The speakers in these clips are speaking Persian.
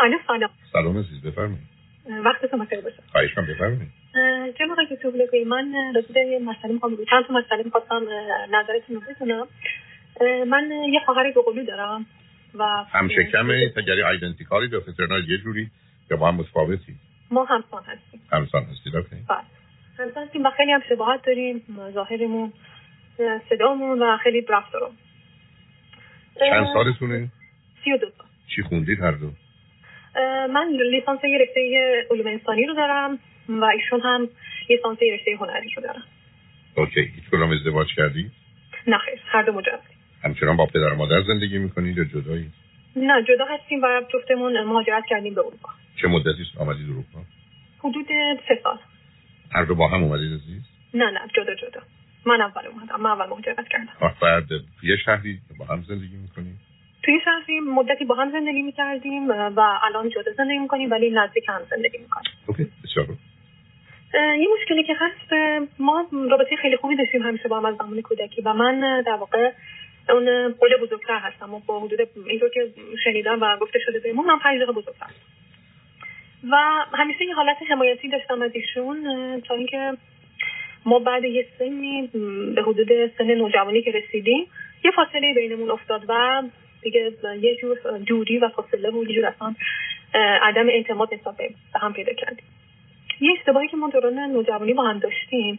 الو سلام سلام عزیز بفرمایید. وقتتون بخیر باشه. خواهش کنم بفرمایید. جناب آقای دکتر من راجع به مسئله می‌خوام چند تا مسئله می‌خواستم نظرتون رو بدونم. من یه خواهر دوقلو دارم و هم شکمه تگری ایدنتیکالی به فترنال یه جوری یا با هم متفاوتی؟ ما همسان هستیم. همسان هستید اوکی. بله. همسان هستیم و خیلی هم شباهت داریم. ظاهرمون صدامون و خیلی رفتارمون. چند سالتونه؟ سی و دو سال چی خوندید هر دو؟ من لیسانس رشته علوم انسانی رو دارم و ایشون هم لیسانس رشته هنری رو دارم اوکی هیچ کدام ازدواج کردی؟ نه خیر هر دو مجرد همچنان با پدر و مادر زندگی می‌کنید یا جدایی؟ نه جدا هستیم و جفتمون مهاجرت کردیم به اروپا چه مدتی است آمدید اروپا؟ حدود سه سال هر دو با هم اومدید عزیز؟ نه نه جدا جدا من اول اومدم من اول مهاجرت کردم بعد یه شهری با هم زندگی می‌کنید؟ توی شهری مدتی با هم زندگی می‌کردیم و الان جدا زندگی می‌کنیم ولی نزدیک هم زندگی می‌کنیم. اوکی بسیار یه مشکلی که هست ما رابطه خیلی خوبی داشتیم همیشه با هم از زمان کودکی و من در واقع اون قول بزرگتر هستم و با حدود اینطور که شنیدم و گفته شده بهمون من پنج دقیقه بزرگتر و همیشه یه حالت حمایتی داشتم از ایشون تا اینکه ما بعد یه سنی به حدود سن نوجوانی که رسیدیم یه فاصله بینمون افتاد و دیگه یه جور دوری و فاصله و یه جور اصلا عدم اعتماد نسبت به هم پیدا کردیم. یه اشتباهی که ما دوران نوجوانی با هم داشتیم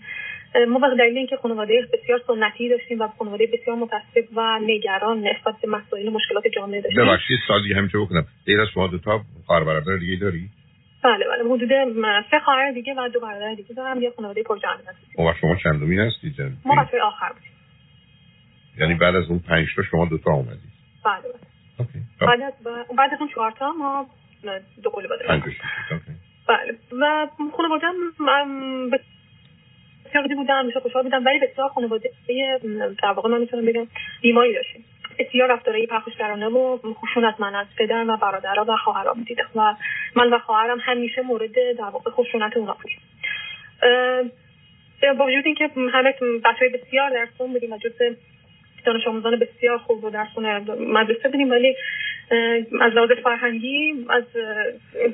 ما به دلیل اینکه خانواده بسیار سنتی داشتیم و خانواده بسیار متعصب و نگران نسبت به مسائل مشکلات جامعه داشتیم. ببخشید سالی همینطور بکنم. غیر از شما دو تا خواهر برادر دیگه داری؟ بله بله. حدود سه خواهر دیگه و دو برادر دیگه دارم. یه خانواده پرجمعیت هستیم. و شما چندمی هستید؟ ما بچه آخر بودیم. یعنی بعد از اون پنج تا شما دو تا اومدید. بله بله. بعد از بعد از اون چهار تا ما دو قلو پنج بله. و به بسیار بودم همیشه خوشحال بودم ولی بسیار خانواده در واقع من می‌تونم بگم بیماری داشتیم. بسیار رفتارهای پرخوشگرانه و خشونت من از پدر و برادرها و خواهرام دیدم. و من و خواهرم همیشه مورد در واقع خشونت اونا بودیم. با وجود اینکه همه بچه بسیار در بودیم و جز دانش آموزان بسیار خوب و در مدرسه بودیم ولی از لحاظ فرهنگی از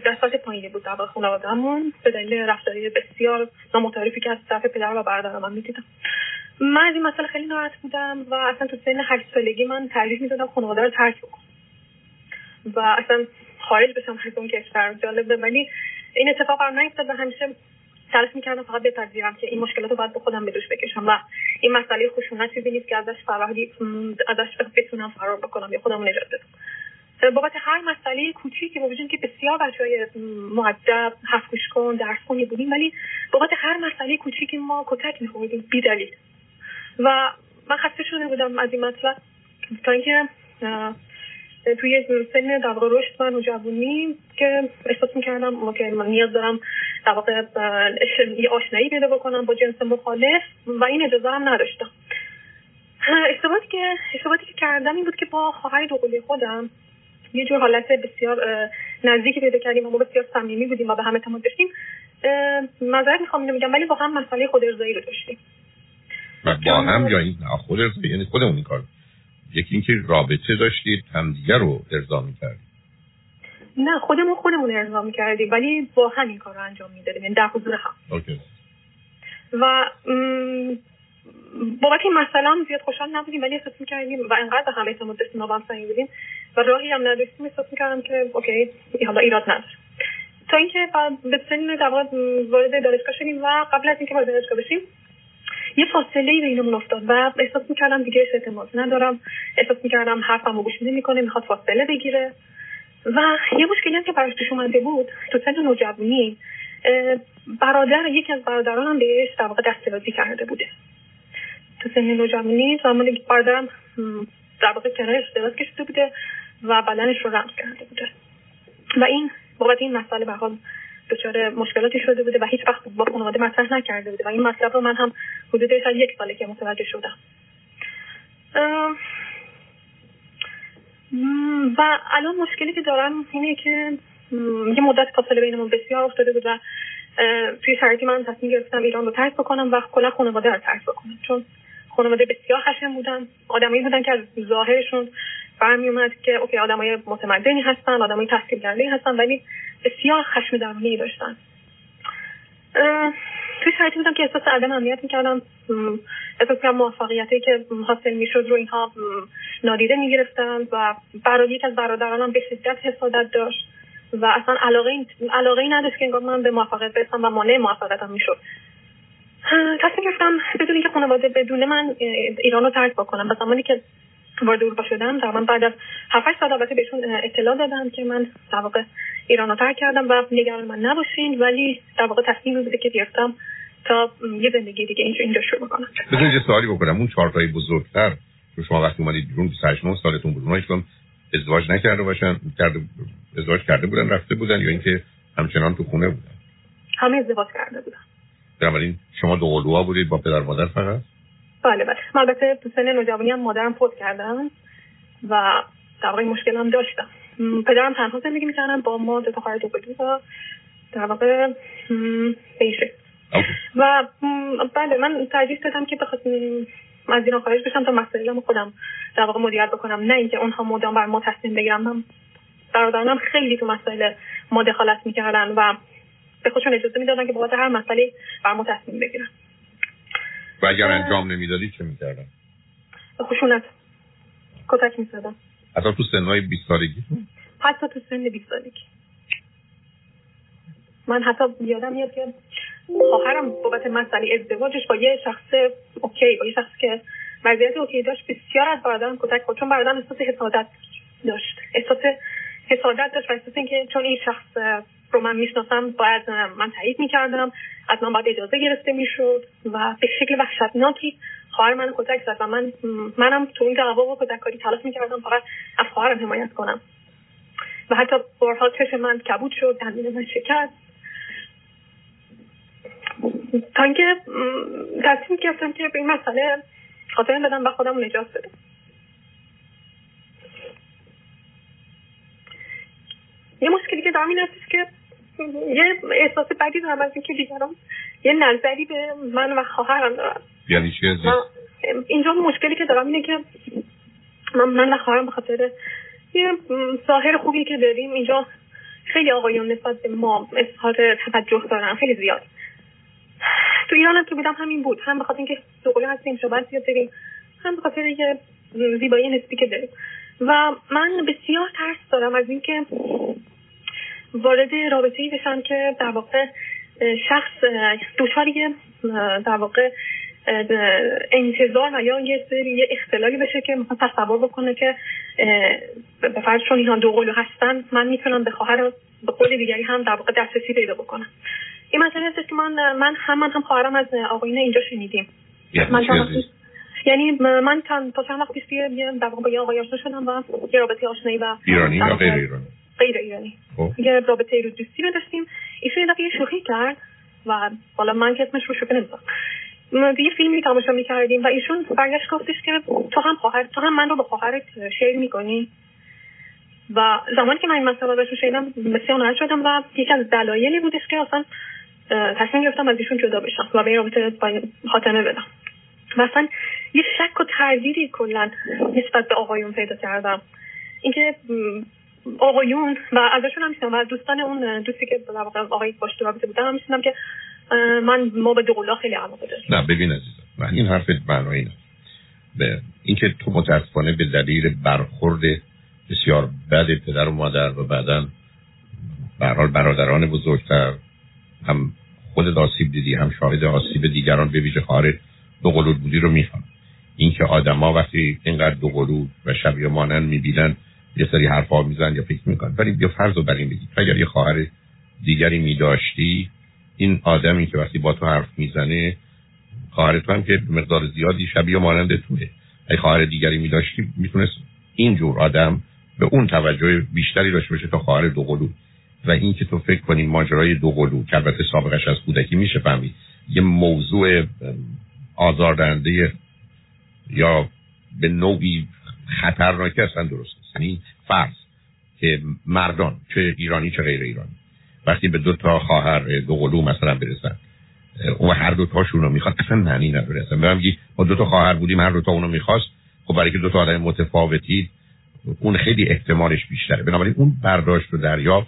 دستات پایینی بود در خانوادهمون. به دلیل رفتاری بسیار نامتعارفی که از طرف پدر و برادر من می‌دیدم. من از این مسئله خیلی ناراحت بودم و اصلا تو سن هشت سالگی من ترجیح می‌دادم خانواده رو ترک بکنم. و اصلا خارج بشم از اون کشور جالبه. ولی این اتفاق قرار نیفتاد و همیشه تلاش می‌کردم فقط بپذیرم که این مشکلات رو باید به خودم به بکشم و این مسئله خشونت چیزی که ازش فراری ازش بتونم فرار بکنم یا خودم نجات بدم. بابت هر مسئله کوچیکی با وجود که بسیار بچه های معدب حرف گوش کن درس خونی بودیم ولی بابت هر مسئله کوچیکی ما کتک میخوردیم بی دلیل و من خسته شده بودم از این مطلب تا اینکه توی سن در واقع رشد و نوجوانی که احساس می‌کردم که من نیاز دارم در واقع یه آشنایی پیدا بکنم با جنس مخالف و این اجازه هم نداشتم. اشتباهی که اشتباهی که کردم این بود که با خواهر دوقلوی خودم یه جور حالت بسیار نزدیکی پیدا کردیم و ما بسیار صمیمی بودیم و به هم اعتماد داشتیم. معذرت می‌خوام اینو میگم ولی هم مسئله خود رو داشتیم. با هم یا این خود یعنی خودمون این کار یکی اینکه رابطه داشتید همدیگه رو ارضا می‌کردید. نه خودمون خودمون ارضا می‌کردیم ولی با همین کار رو انجام می‌دادیم یعنی در حضور هم. اوکی. و بابت این مسئله هم زیاد خوشحال نبودیم ولی احساس می‌کردیم و انقدر هم اعتماد داشتیم و هم بودیم و راهی هم نداشتیم احساس می‌کردم که اوکی حالا ایراد نداره. تا اینکه به سن در وارد دانشگاه شدیم و قبل از اینکه وارد دانشگاه بشیم یه فاصله بینمون افتاد و احساس می‌کردم دیگه اعتماد ندارم. احساس می‌کردم حرفمو گوش نمی‌کنه می‌خواد فاصله بگیره. و یه مشکلی هم که براش پیش اومده بود تو سن نوجوانی برادر یکی از برادران هم بهش در واقع دستبازی کرده بوده. تو سن نوجوانی زمانی که برادرم در واقع کنارش دراز کشیده بوده و بدنش رو رمز کرده بوده. و این بابت این مسئله به دچار مشکلاتی شده بوده و هیچ وقت با خانواده مطرح نکرده بوده. و این مطلب رو من هم حدود یک ساله که متوجه شدم. و الان مشکلی که دارم اینه که یه مدت فاصله بینمون بسیار افتاده بود و توی شرایطی من تصمیم گرفتم ایران رو ترک بکنم و کلا خانواده رو ترک بکنم. چون خانواده بسیار خشن بودن آدمایی بودن که از ظاهرشون برمی اومد که اوکی آدمای متمدنی هستن آدمای تحصیل کرده هستن ولی بسیار خشم درونی داشتن. توی شرایطی بودم که احساس عدم امنیت می‌کردم. احساس کردم موفقیتی که حاصل می‌شد رو اینها نادیده می‌گرفتن و برای یک از برادرانم به شدت حسادت داشت و اصلا علاقه علاقه ای نداشت که انگار من به موفقیت برسم و مانع موفقیتم می‌شد. تصمیم گرفتم بدون اینکه خانواده بدون من ایران رو ترک بکنم. و زمانی که وارد اروپا شدم. در بعد از 7 سال البته بهشون اطلاع دادم که من در واقع ایران رو ترک کردم و نگران من نباشین ولی در واقع تصمیم بوده که گرفتم تا یه زندگی دیگه اینجا اینجا شروع بکنم بذارید یه سوالی بکنم. اون چهار تای بزرگتر که شما وقتی اومدید بیرون 28 سالتون بود اونها ازدواج نکرده باشن کرده ازدواج کرده بودن رفته بودن یا اینکه همچنان تو خونه بودن؟ همه ازدواج کرده بودن. بنابراین شما دو قلوها بودید با پدر مادر فقط؟ بله بله. من البته تو سن نوجوانی هم مادرم فوت کردم و در واقع مشکل هم داشتم. پدرم تنها زندگی می‌کردم با ما دو تا خواهر دو و در واقع بیشه و بله من ترجیح دادم که بخاطر از ایران خارج بشم تا مسائلم خودم در واقع مدیریت بکنم. نه اینکه اونها مدام بر ما تصمیم بگیرم من برادرانم خیلی تو مسائل ما دخالت می‌کردن و به خودشون اجازه می‌دادن که بابت هر مسئله بر ما تصمیم بگیرن. و اگر انجام نمی‌دادی چه می‌کردن؟ خشونت. کتک می‌زدن. حتی تو سنهای 20 سالگی؟ حتی تو سن 20 سالگی. من حتی یادم میاد که خواهرم بابت مسئله ازدواجش با یه شخص اوکی با یه شخص که وضعیت اوکی داشت بسیار از برادرم کتک خورد چون برادرم احساس حسادت داشت. احساس حسادت داشت و احساس اینکه چون این شخص رو من می‌شناسم باید من تایید می‌کردم از من باید اجازه گرفته می‌شد و به شکل وحشتناکی خواهر من کتک زد و من منم تو این دعوا و کتککاری تلاش می‌کردم فقط از خواهرم حمایت کنم. و حتی بارها چشم من کبود شد دندون من شکست. تا اینکه تصمیم گرفتم که به این مسئله خاطر بدم و خودم نجات بدم. یه مشکلی که دارم این هستش که یه احساس بدی دارم از اینکه دیگران یه نظری به من و خواهرم دارم یعنی چی اینجا مشکلی که دارم اینه که من, من و خواهرم به خاطر یه ظاهر خوبی که داریم اینجا خیلی آقایون نسبت به ما اظهار توجه دارن خیلی زیاد. تو ایران هم که بودم همین بود. هم به خاطر اینکه دوقلو هستیم شبت زیاد داریم. هم به خاطر یه زیبایی نسبی که داریم. و من بسیار ترس دارم از اینکه وارد رابطه ای بشم که در واقع شخص دچار در واقع انتظار و یا یه سری یه اختلالی بشه که مثلا تصور بکنه که به فرض چون اینها دو قلو هستن من می‌تونم به خواهر به قول دیگری هم در واقع دسترسی پیدا بکنم. این مسئله هست که من من هم من هم خواهرم از آقایون اینجا شنیدیم. یعنی من یعنی من تا چند وقت پیش در واقع با یه آقای آشنا شدم و یه رابطه آشنایی و ایرانی یا غیر ایرانی؟ غیر ایرانی. خب. یه رابطه رو دوستی رو داشتیم ایشون یه دفعه شوخی کرد و حالا من که اسمش رو شوخی نمی‌ذارم یه فیلمی تماشا می‌کردیم و ایشون برگشت گفتش که تو هم خواهر تو هم من رو به خواهرت شیر می‌کنی. و زمانی که من این مسئله رو شنیدم بسیار شدم و یکی از دلایلی بودش که اصلا تصمیم گرفتم از ایشون جدا بشم و به این رابطه خاتمه بدم. مثلا یه شک و تردیدی کلا نسبت به آقایون پیدا کردم. اینکه آقایون و ازشون هم و از دوستان اون دوستی که در واقع آقای تو رابطه بودم هم که من ما به دولا خیلی علاقه داریم نه ببین عزیزم من این حرف معنایی نه به اینکه تو متاسفانه به دلیل برخورد بسیار بد پدر و مادر و بعدا به برادران بزرگتر هم خود آسیب دیدی هم شاهد آسیب دیگران به ویژه خواهر دو قلود بودی رو میفهم اینکه آدما وقتی اینقدر دو قلود و شبیه مانند می‌بینن یه سری حرفا میزن یا فکر می‌کنن. ولی بیا فرض رو بر این بگید اگر یه خواهر دیگری میداشتی این آدمی که وقتی با تو حرف می‌زنه خواهر تو هم که مقدار زیادی شبیه مانند توه. اگه خواهر دیگری میداشتی می‌تونست اینجور آدم به اون توجه بیشتری داشته باشه تا خواهر دو قلود و این که تو فکر کنی ماجرای دو قلو که البته سابقش از کودکی میشه فهمید. یه موضوع آزاردهنده یا به نوعی خطرناکی اصلا درست یعنی فرض که مردان چه ایرانی چه غیر ایرانی. وقتی به دو تا خواهر دو قلو مثلا برسن اون هر دو تاشون رو می‌خواد اصلا معنی نداره. اصلا برام ما دو تا خواهر بودیم هر دو تا اونو می‌خواست خب برای که دو تا آدم متفاوتی اون خیلی احتمالش بیشتره. بنابراین اون برداشت و دریافت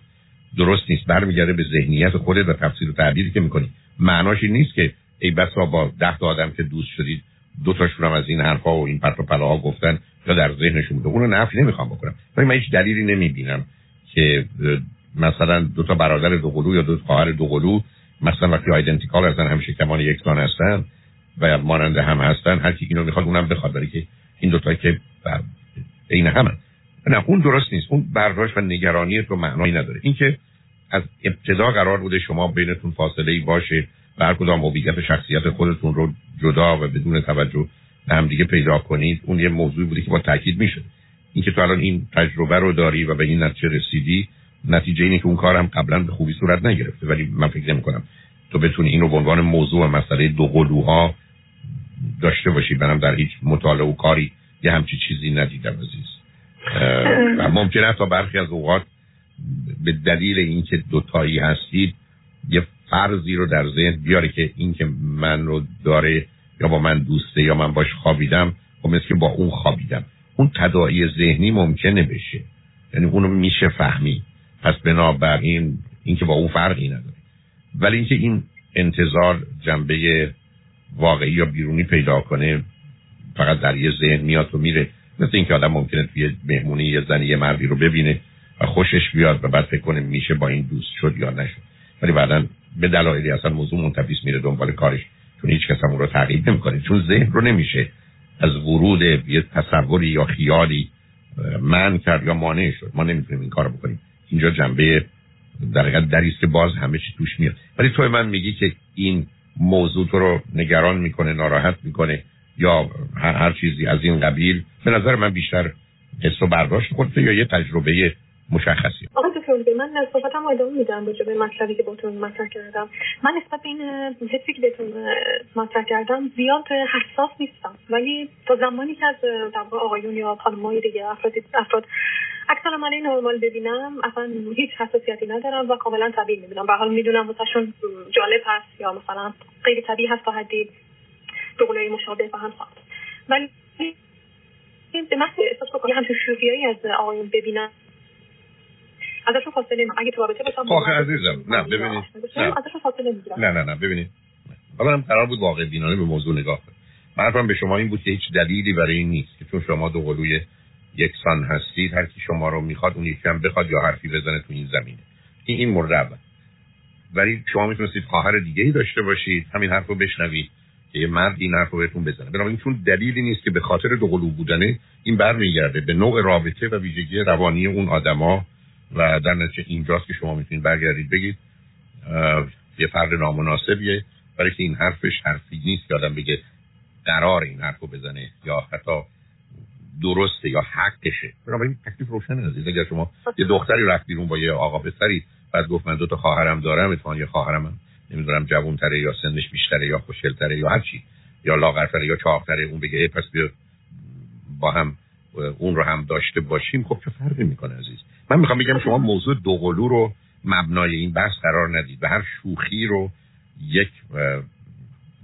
درست نیست. برمیگرده به ذهنیت خودت و تفسیر و تعبیری که می‌کنی. معناش این نیست که ای بسا با ده تا آدم که دوست شدید دو تاشون هم از این حرفا و این پرت و پلاها گفتن یا در ذهنشون بوده. اونو نفی نمی‌خوام بکنم. ولی من هیچ دلیلی نمی‌بینم که مثلا دو تا برادر دو قلو یا دو خواهر دو قلو مثلا وقتی آیدنتیکال هستن همیشه کمان یکسان هستن و مانند هم هستن هر کی اینو می‌خواد اونم بخواد. برای که این دو تا که عین همن. نه اون درست نیست. اون برداشت و نگرانی تو معنایی نداره. اینکه از ابتدا قرار بوده شما بینتون فاصله ای باشه و هر کدام هویت شخصیت خودتون رو جدا و بدون توجه هم دیگه پیدا کنید اون یه موضوعی بوده که با تاکید میشه. اینکه تو الان این تجربه رو داری و به این نتیجه رسیدی نتیجه اینه که اون کارم قبلا به خوبی صورت نگرفته. ولی من فکر نمی کنم تو بتونی اینو به عنوان موضوع مسئله دو قلوها داشته باشی. برم در هیچ مطالعه و کاری یه همچی چیزی ندیدم عزیز. و ممکنه تا برخی از اوقات به دلیل اینکه دوتایی هستید یه فرضی رو در ذهن بیاره که اینکه من رو داره یا با من دوسته یا من باش خوابیدم خب مثل که با اون خوابیدم. اون تداعی ذهنی ممکنه بشه. یعنی اونو میشه فهمی پس بنابراین اینکه با اون فرقی نداره. ولی اینکه این انتظار جنبه واقعی یا بیرونی پیدا کنه فقط در یه ذهن میاد و میره. مثل اینکه آدم ممکنه توی مهمونی یه زنی یه مردی رو ببینه و خوشش بیاد و بعد فکر کنه میشه با این دوست شد یا نشد. ولی بعدا به دلایلی اصلا موضوع منتفیس میره دنبال کارش چون هیچ کس اون رو تعقیب نمی‌کنه. چون ذهن رو نمیشه از ورود یه تصوری یا خیالی من کرد یا مانع شد. ما نمی‌تونیم این کارو بکنیم. اینجا جنبه در حقیقت دریست که باز همه چی توش میاد. ولی تو من میگی که این موضوع تو رو نگران می‌کنه ناراحت می‌کنه یا هر چیزی از این قبیل به نظر من بیشتر حس و برداشت خودت یا یه تجربه مشخصی. آقای دکتر من صحبتم ادامه میدم راجع به مطلبی که باتون مطرح کردم. من نسبت به این حسی که بهتون مطرح کردم زیاد حساس نیستم. ولی تا زمانی که از در آقایون یا خانمای دیگه افراد افراد عکس من نرمال ببینم اصلا هیچ حساسیتی ندارم و کاملا طبیعی می‌بینم. به حال می‌دونم واسهشون جالب هست یا مثلا غیر طبیعی هست تا حدی دوقلوی مشابه و هم ولی به محض احساس بکنم همچون شوخیایی از آقایون ببینم. ازشون فاصله اگه تو رابطه باشم آخه عزیزم نه ببینید نه نه. نه ببینید حالا هم قرار بود واقع بینانه به موضوع نگاه کنم من به شما این بود که هیچ دلیلی برای این نیست که چون شما دو قلوی یکسان هستید هر کی شما رو می‌خواد اون یکی هم بخواد یا حرفی بزنه تو این زمینه. این این مورد اول ولی شما می‌تونستید خواهر دیگه ای داشته باشید همین حرف رو بشنوید که یه مرد این حرف رو بهتون بزنه. بنابراین چون دلیلی نیست که به خاطر دو قلو بودنه این برمیگرده به نوع رابطه و ویژگی روانی اون آدما و در نتیجه اینجاست که شما می‌تونید برگردید بگید یه فرد نامناسبیه. برای که این حرفش حرفی نیست که آدم بگه قرار این حرف رو بزنه یا حتی درسته یا حقشه. بنابراین تکلیف روشن عزیز. اگر شما یه دختری رفت بیرون با یه آقا پسری بعد گفت من دو تا خواهرم دارم اتفاقا یه خواهرم نمی‌دونم جوانتره یا سنش بیشتره یا خوشگلتره یا هر چی یا لاغرتره یا چاقتره اون بگه پس بیا با هم اون رو هم داشته باشیم خب چه فرقی می‌کنه عزیز؟ من می‌خوام بگم شما موضوع دوقلو رو مبنای این بحث قرار ندید و هر شوخی رو یک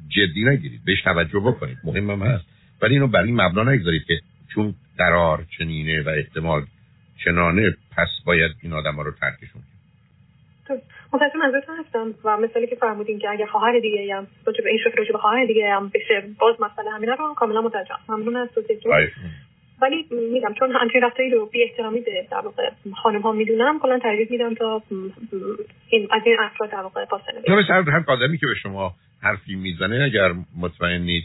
جدی نگیرید بهش توجه بکنید مهم هم هست. ولی اینو برای این مبنا نگذارید که چون قرار چنینه و احتمال چنانه پس باید این آدم ها رو ترکشون متاسفم ازتون هستم و مثالی که فرمودین که اگه خواهر دیگه هم به این شکل به خواهر دیگه هم بشه باز مسئله همینا رو کاملا متوجهم ممنون از ولی میگم چون همچین رفتاری رو بی احترامی به در واقع خانم ها می‌دونم کلا ترجیح میدم تا این از این افراد در واقع فاصله هر هر آدمی که به شما حرفی می‌زنه اگر مطمئنید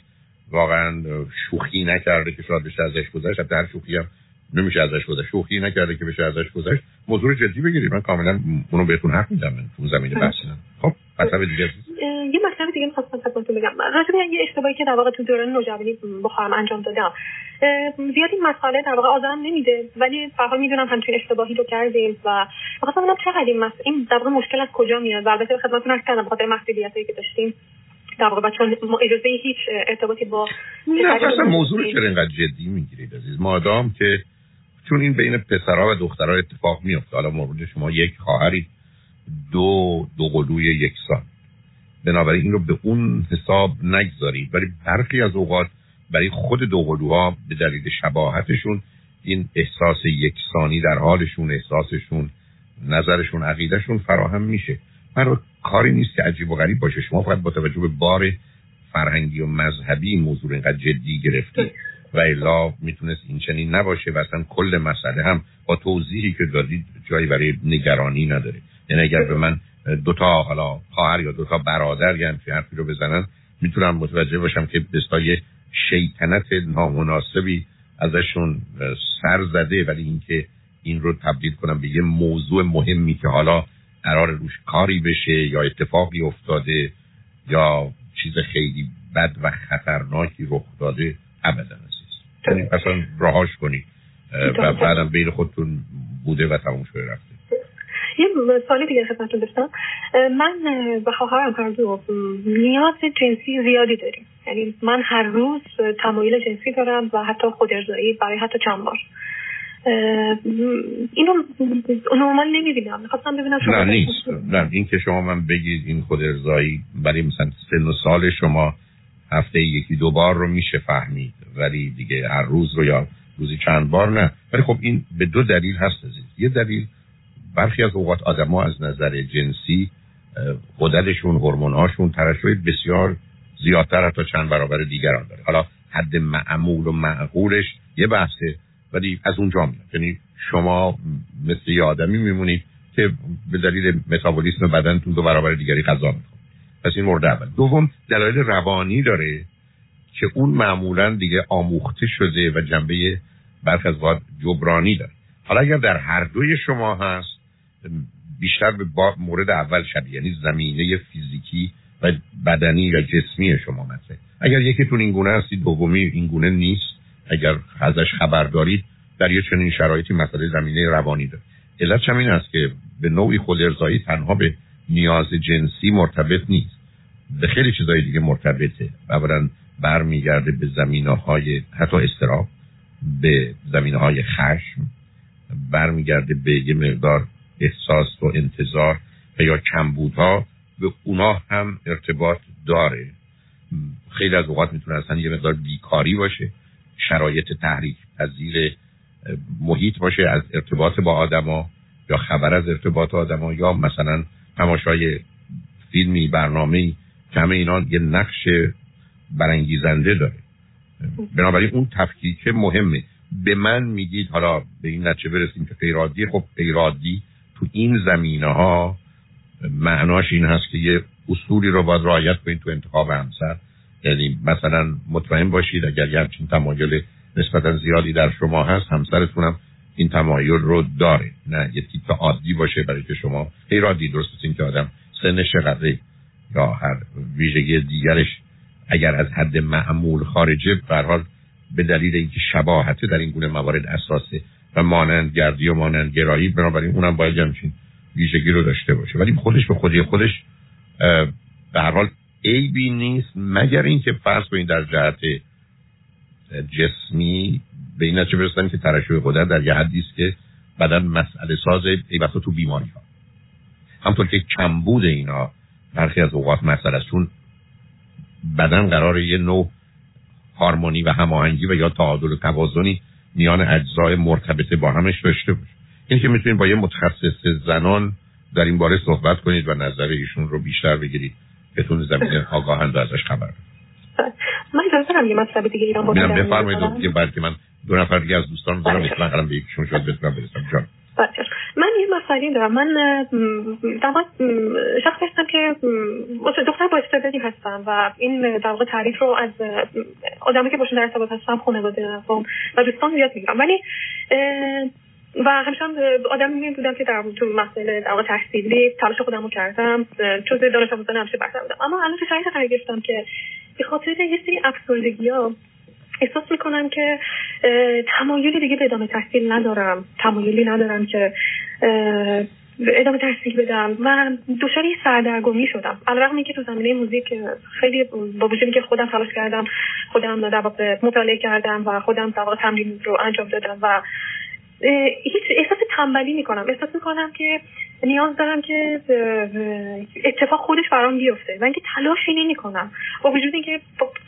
واقعا شوخی نکرده که شاید بشه ازش گذشت حتی هر شوخی هم نمیشه ازش گذشت شوخی نکرده که بشه ازش گذشت. موضوع جدی بگیرید. من کاملا اونو بهتون حرف میدم من تو زمینه بحث خب مطلب دیگه. یه مطلب دیگه می‌خواستم خدمتتون بگم. راجع یه اشتباهی که در واقع تو دوران نوجوانی با خواهرم انجام دادم. زیاد این مسئله در واقع آزارم نمیده. ولی به حال می‌دونم همچین اشتباهی رو کردیم و می‌خواستم ببینم چقدر این مسئله این در واقع مشکل از کجا میاد. و البته خدمتتون عرض کردم بخاطر مسئولیتایی که داشتیم. در واقع چون اجازه هیچ ارتباطی با نه موضوع چرا اینقدر جدی می‌گیرید عزیز؟ مادام که چون این بین پسرها و دخترها اتفاق میفته حالا مورد شما یک خواهری دو دو قلوی یکسان. بنابراین این رو به اون حساب نگذارید. ولی برخی از اوقات برای خود دوقلوها به دلیل شباهتشون این احساس یکسانی در حالشون احساسشون نظرشون عقیدهشون فراهم میشه. من کاری نیست که عجیب و غریب باشه. شما فقط با توجه به بار فرهنگی و مذهبی این موضوع اینقدر جدی گرفتی و الا می‌تونست این چنین نباشه و اصلا کل مسئله هم با توضیحی که دادید جایی برای نگرانی نداره. یعنی اگر به من دوتا حالا خواهر یا دوتا برادر یا همچین حرفی رو بزنن می‌تونم متوجه باشم که بستای شیطنت نامناسبی ازشون سر زده ولی اینکه این رو تبدیل کنم به یه موضوع مهمی که حالا قرار روش کاری بشه یا اتفاقی افتاده یا چیز خیلی بد و خطرناکی رخ داده ابدا عزیز. اصلا راهاش کنید و بعدم بین خودتون بوده و تموم شده رفته یه سالی دیگه خدمتتون داشتم. من و خواهرم هر دو نیاز جنسی زیادی داریم. یعنی من هر روز تمایل جنسی دارم و حتی خود ارزایی برای حتی چند بار. اینو نرمال نمی‌بینم. می‌خواستم ببینم شما نه نیست. نه این که شما من بگید این خود ارزایی برای مثلا سن و سال شما هفته یکی دو بار رو میشه فهمید ولی دیگه هر روز رو یا روزی چند بار نه. ولی خب این به دو دلیل هست عزیز. یه دلیل برخی از اوقات آدما از نظر جنسی قدرتشون هورمون‌هاشون ترشح بسیار زیادتر حتی چند برابر دیگران داره. حالا حد معمول و معقولش یه بحثه ولی از اونجا میاد. یعنی شما مثل یه آدمی میمونید که به دلیل متابولیسم بدنتون دو برابر دیگری غذا می‌خورید. پس این مورد اول. دوم دلایل روانی داره که اون معمولا دیگه آموخته شده و جنبه برخ از جبرانی داره. حالا اگر در هر دوی شما هست بیشتر به مورد اول شبیه یعنی زمینه فیزیکی و بدنی یا جسمی شما مثلا اگر یکیتون این گونه هستی دومی این گونه نیست. اگر ازش خبر دارید در یه چنین شرایطی مسئله زمینه روانی داره. علت همین است که به نوعی خود ارزایی تنها به نیاز جنسی مرتبط نیست. به خیلی چیزهای دیگه مرتبطه. اولا برمیگرده به زمینه های حتی استراب به زمینه های خشم برمیگرده به یه مقدار احساس و انتظار و یا کمبودها به اونا هم ارتباط داره. خیلی از اوقات می‌تونه اصلا یه مقدار بیکاری باشه شرایط تحریک پذیر محیط باشه از ارتباط با آدما یا خبر از ارتباط آدما یا مثلا تماشای فیلمی برنامه که اینا یه نقش برانگیزنده داره. بنابراین اون تفکیک مهمه. به من میگید حالا به این نتیجه برسیم که غیرادی خب غیرادی تو این زمینه ها معناش این هست که یه اصولی رو باید رعایت کنید تو انتخاب همسر. یعنی مثلا مطمئن باشید اگر یه همچین تمایل نسبتا زیادی در شما هست همسرتونم این تمایل رو داره. نه یه تیپ عادی باشه برای که شما غیر درست این که آدم سنش قدره یا هر ویژگی دیگرش اگر از حد معمول خارجه به به دلیل اینکه شباهته در این گونه موارد اساسه و مانند گردی و مانند گرایی بنابراین اونم باید همچین ویژگی رو داشته باشه. ولی خودش به خودی خودش به هر حال عیبی نیست مگر اینکه فرض کنید در جهت جسمی به این نتیجه برسن که ترشح قدرت در یه حدی است که بدن مسئله ساز ای تو بیماری ها همطور که کمبود اینا برخی از اوقات مسئله است. چون بدن قرار یه نوع هارمونی و هماهنگی و یا تعادل و توازنی میان اجزای مرتبطه با همش داشته باشه. این که می‌تونید با یه متخصص زنان در این باره صحبت کنید و نظر ایشون رو بیشتر بگیرید که تون زمین آگاهند و ازش خبر من دارم یه مطلب دیگه ایران با بفرمایید یه بلکه من دو نفر دیگه از دوستان دارم بله. مثلا به یکیشون شاید بتونم برسم. جان. بله. من یه مسئله دارم. من در شخص هستم که دختر با استعدادی هستم و این در واقع تعریف رو از آدمی که باشون در ارتباط هستم خانواده و دوستان زیاد می‌گیرم. ولی و همیشه هم آدمی بودم که در تو مسئله در واقع تحصیلی تلاش خودم رو کردم چون دانش آموزان همیشه برتر بودم. اما الان که شرایط قرار گرفتم که به خاطر یه سری افسردگی ها احساس می‌کنم که تمایلی دیگه به ادامه تحصیل ندارم. تمایلی ندارم که ادامه تحصیل بدم. و دچار سردرگمی شدم. علیرغم که تو زمینه موزیک خیلی با وجودی که خودم تلاش کردم خودم در واقع مطالعه کردم و خودم در واقع تمرین رو انجام دادم و هیچ احساس تنبلی می‌کنم. احساس می‌کنم که نیاز دارم که اتفاق خودش برام بیفته. و اینکه تلاشی نمی کنم با وجود اینکه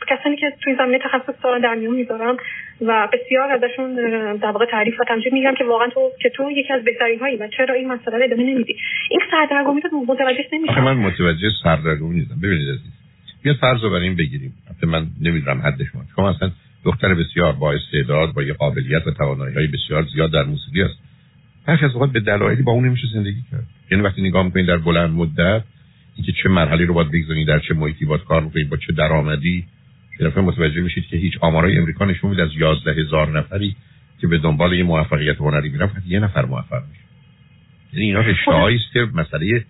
کسانی که توی زمینه تخصص دارن در میون می‌ذارم و بسیار ازشون در واقع تعریف و تمجید میگم که واقعا تو که تو یکی از بهترین هایی و چرا این مسئله رو ادامه نمیدی. این سردرگمی رو متوجه نمیشم. من متوجه سردرگمی نیستم. ببینید عزیز. یه فرض رو برای این بگیریم. من نمی‌دونم حد شما شما اصلا دختر بسیار با استعداد با یه قابلیت و توانایی های بسیار زیاد در موسیقی است از اوقات به دلایلی با اون نمیشه زندگی کرد. یعنی وقتی نگاه می‌کنید در بلند مدت اینکه چه مرحله رو باید بگذارید در چه محیطی باید کار می‌کنید با چه درآمدی یه متوجه میشید که هیچ آمارای امریکا نشون میده از 11 هزار نفری که به دنبال یه موفقیت هنری میرن فقط یه نفر موفق میشه. یعنی اینا اشتهایی است که مسئله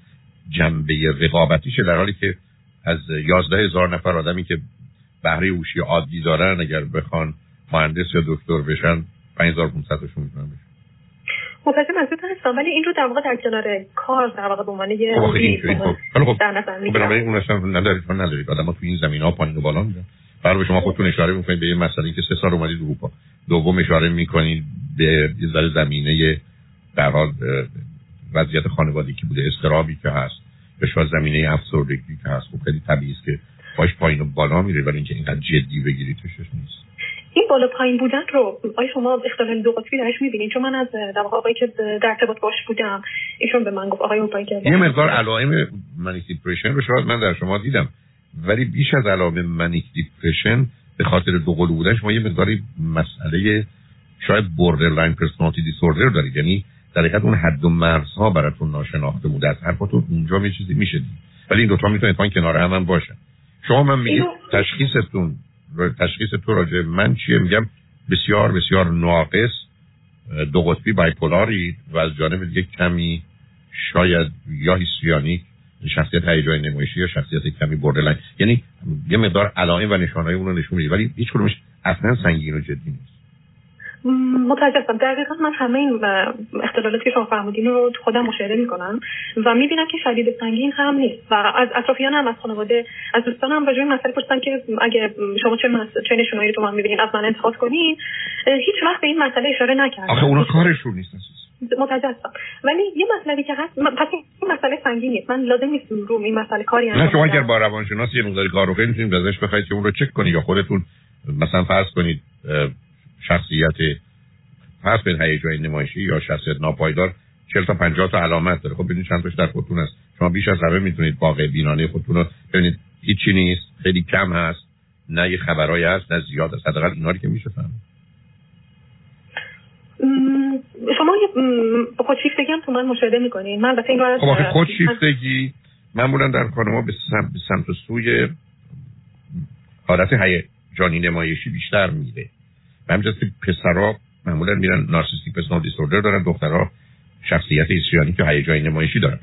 جنبه رقابتیشه در حالی که از 11 هزار نفر آدمی که بهره هوشی عادی دارن اگر بخوان مهندس یا دکتر بشن 5500 تاشون می‌تونن بشن. متوجه منظورتون هستم ولی این رو در واقع در کنار کار در واقع به عنوان یه خب خب در نظر می‌گیرم. بنابراین اون اصلا ندارید من ندارید. تو این زمین ها پایین و بالا میرن. برای شما خودتون اشاره می‌کنید به یه مسئله که سه سال اومدید اروپا. دوم اشاره می‌کنید به یه ذره زمینه در حال وضعیت خانوادگی که بوده استرابی که هست. به شما زمینه افسردگی که هست. خب خیلی طبیعی است که باش پایین و بالا میره ولی اینکه اینقدر جدی بگیرید توشش نیست. این بالا پایین بودن رو آیا شما اختلال دو قطبی درش می‌بینید چون من از در آقایی که در ارتباط باش بودم ایشون به من گفت آقای اون که یه مقدار علائم manic depression رو شاید من در شما دیدم. ولی بیش از علائم manic depression به خاطر دو قلو بودن شما یه مقداری مسئله شاید line personality disorder دارید. یعنی در حقیقت اون حد و مرزها براتون ناشناخته بوده. از حرفاتون اونجا یه چیزی میشه ولی این دوتا می‌تونه پایین کنار هم, هم باشن. شما من میگید تشخیصتون تشخیص تو راجع من چیه؟ میگم بسیار بسیار ناقص دو قطبی بایپولاری و از جانب دیگه کمی شاید یا هیستریانی شخصیت هیجان نمایشی یا شخصیت کمی بردلن یعنی یه مقدار علائم و نشانهای اون رو نشون میده ولی هیچ کدومش اصلا سنگین و جدی نیست. متوجهم دقیقا من همه این اختلالاتی که شما فرمودین رو خودم مشاهده می‌کنم و می‌بینم که شدید سنگین هم نیست و از اطرافیان هم از خانواده از دوستان هم راجع مسئله پرسیدن که اگه شما چه مس... چه نشونایی رو تو من می‌بینین از من انتقاد کنین هیچ وقت به این مسئله اشاره نکردم. آخه اونا کارشون نیست متوجه ولی یه مسئله که هست پس این مسئله سنگین نیست. من لازم نیست رو این مسئله کاری نه شما اگر با روانشناس یه مقدار کار رو می‌تونید ازش بخواید که اون رو چک کنید یا خودتون مثلا فرض کنید شخصیت فرض به هیجان نمایشی یا شخصیت ناپایدار 40 تا 50 تا علامت داره. خب ببینید چند تاش در خودتون هست. شما بیش از همه می‌تونید واقع بینانه خودتون رو ببینید هیچی نیست. خیلی کم هست. نه یه خبرایی هست نه زیاد است حداقل اینا که میشه فهمید. شما با خودشیفتگی هم تو من مشاهده می‌کنین. من البته این خب خودشیفتگی معمولا در خانم‌ها به سمت, سمت سوی حالت هیجانی نمایشی بیشتر میره. و همینجاست که پسرها معمولا میرن نارسیستیک پرسونال دیسوردر دارن دخترها شخصیت ایستریانی که هیجانی نمایشی دارن.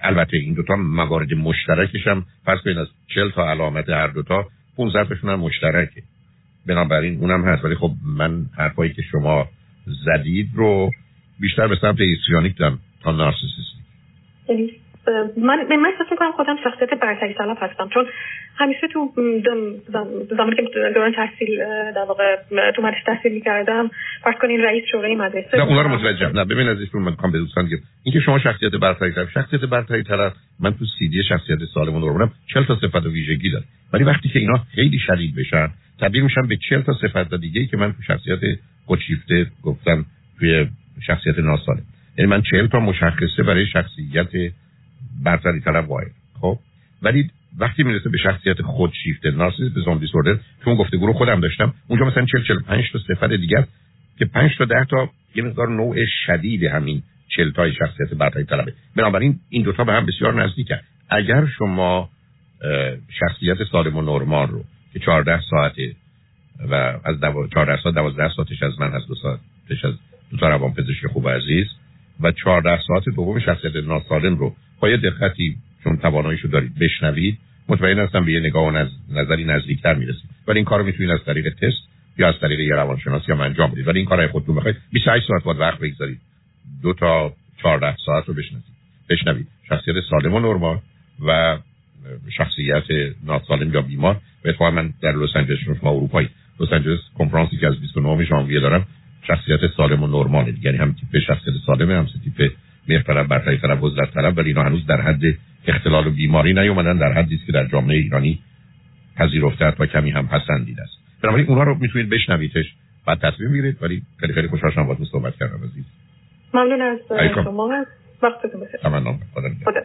البته این دوتا موارد مشترکش هم فرض کنید از 40 تا علامت هر دوتا 15 تاشون هم مشترکه. بنابراین اونم هست. ولی خب من حرفایی که شما زدید رو بیشتر به سمت ایستریانیک دارم تا نارسیسیستیک من من احساس می‌کنم خودم شخصیت برتری طلب هستم. چون همیشه تو زمانی که دوران تحصیل در واقع تو مدرسه تحصیل می‌کردم فرض کنین رئیس شورای مدرسه نه اونا رو متوجه نه ببین از ایشون من می‌خوام به دوستان بگم. اینکه شما شخصیت برتری طلب شخصیت برتری طلب من تو سی دی شخصیت سالم رو بودم 40 تا صفت و ویژگی داره. ولی وقتی که اینا خیلی شدید بشن تبدیل میشن به 40 تا صفت دیگه که من تو شخصیت خودشیفته گفتم توی شخصیت ناسالم. یعنی من 40 تا مشخصه برای شخصیت برتری طلب واحد خب؟ ولی وقتی می‌رسه به شخصیت خودشیفته نارسیسیسم زوم دیسوردر چون گفتگو رو خودم داشتم اونجا مثلا 40 45 تا صفت دیگه که 5 تا 10 تا یه مقدار نوع شدید همین 40 تای شخصیت برتری طلبه بنابراین این دوتا به هم بسیار نزدیکن. اگر شما شخصیت سالم و نرمال رو که 14 ساعته و از 14 ساعت 12 ساعتش از من از دو ساعتش از دو تا روان پزشک خوب عزیز و 14 ساعت دوم شخصیت ناسالم رو با یه دقتی چون تواناییشو دارید بشنوید مطمئن هستم به یه نگاه و نظری نزدیکتر می‌رسید. ولی این کارو می‌تونید از طریق تست یا از طریق یه روانشناس یا انجام بدید. ولی این کارای خودتون بخواید 28 ساعت باید وقت بگذارید. دو تا 14 ساعت رو بشنوید بشنوید. شخصیت سالم و نرمال و شخصیت ناسالم یا بیمار. و اتفاقا من در لس آنجلس شما اروپایی. لس آنجلس کنفرانسی که از 29 ژانویه دارم. شخصیت سالم و نرمال یعنی هم تیپ شخصیت سالم هم تیپ برتری طلب وزارت طلب ولی اینا هنوز در حد اختلال و بیماری نیومدن در حدی است که در جامعه ایرانی پذیرفته و کمی هم پسندیده است. بنابراین اونها رو می‌تونید بشنویدش بعد تصمیم بگیرید ولی خیلی خیلی خوشحال شدم باهاتون صحبت کردم عزیز. ممنون از شما. وقتتون بخیر. تمام خدا.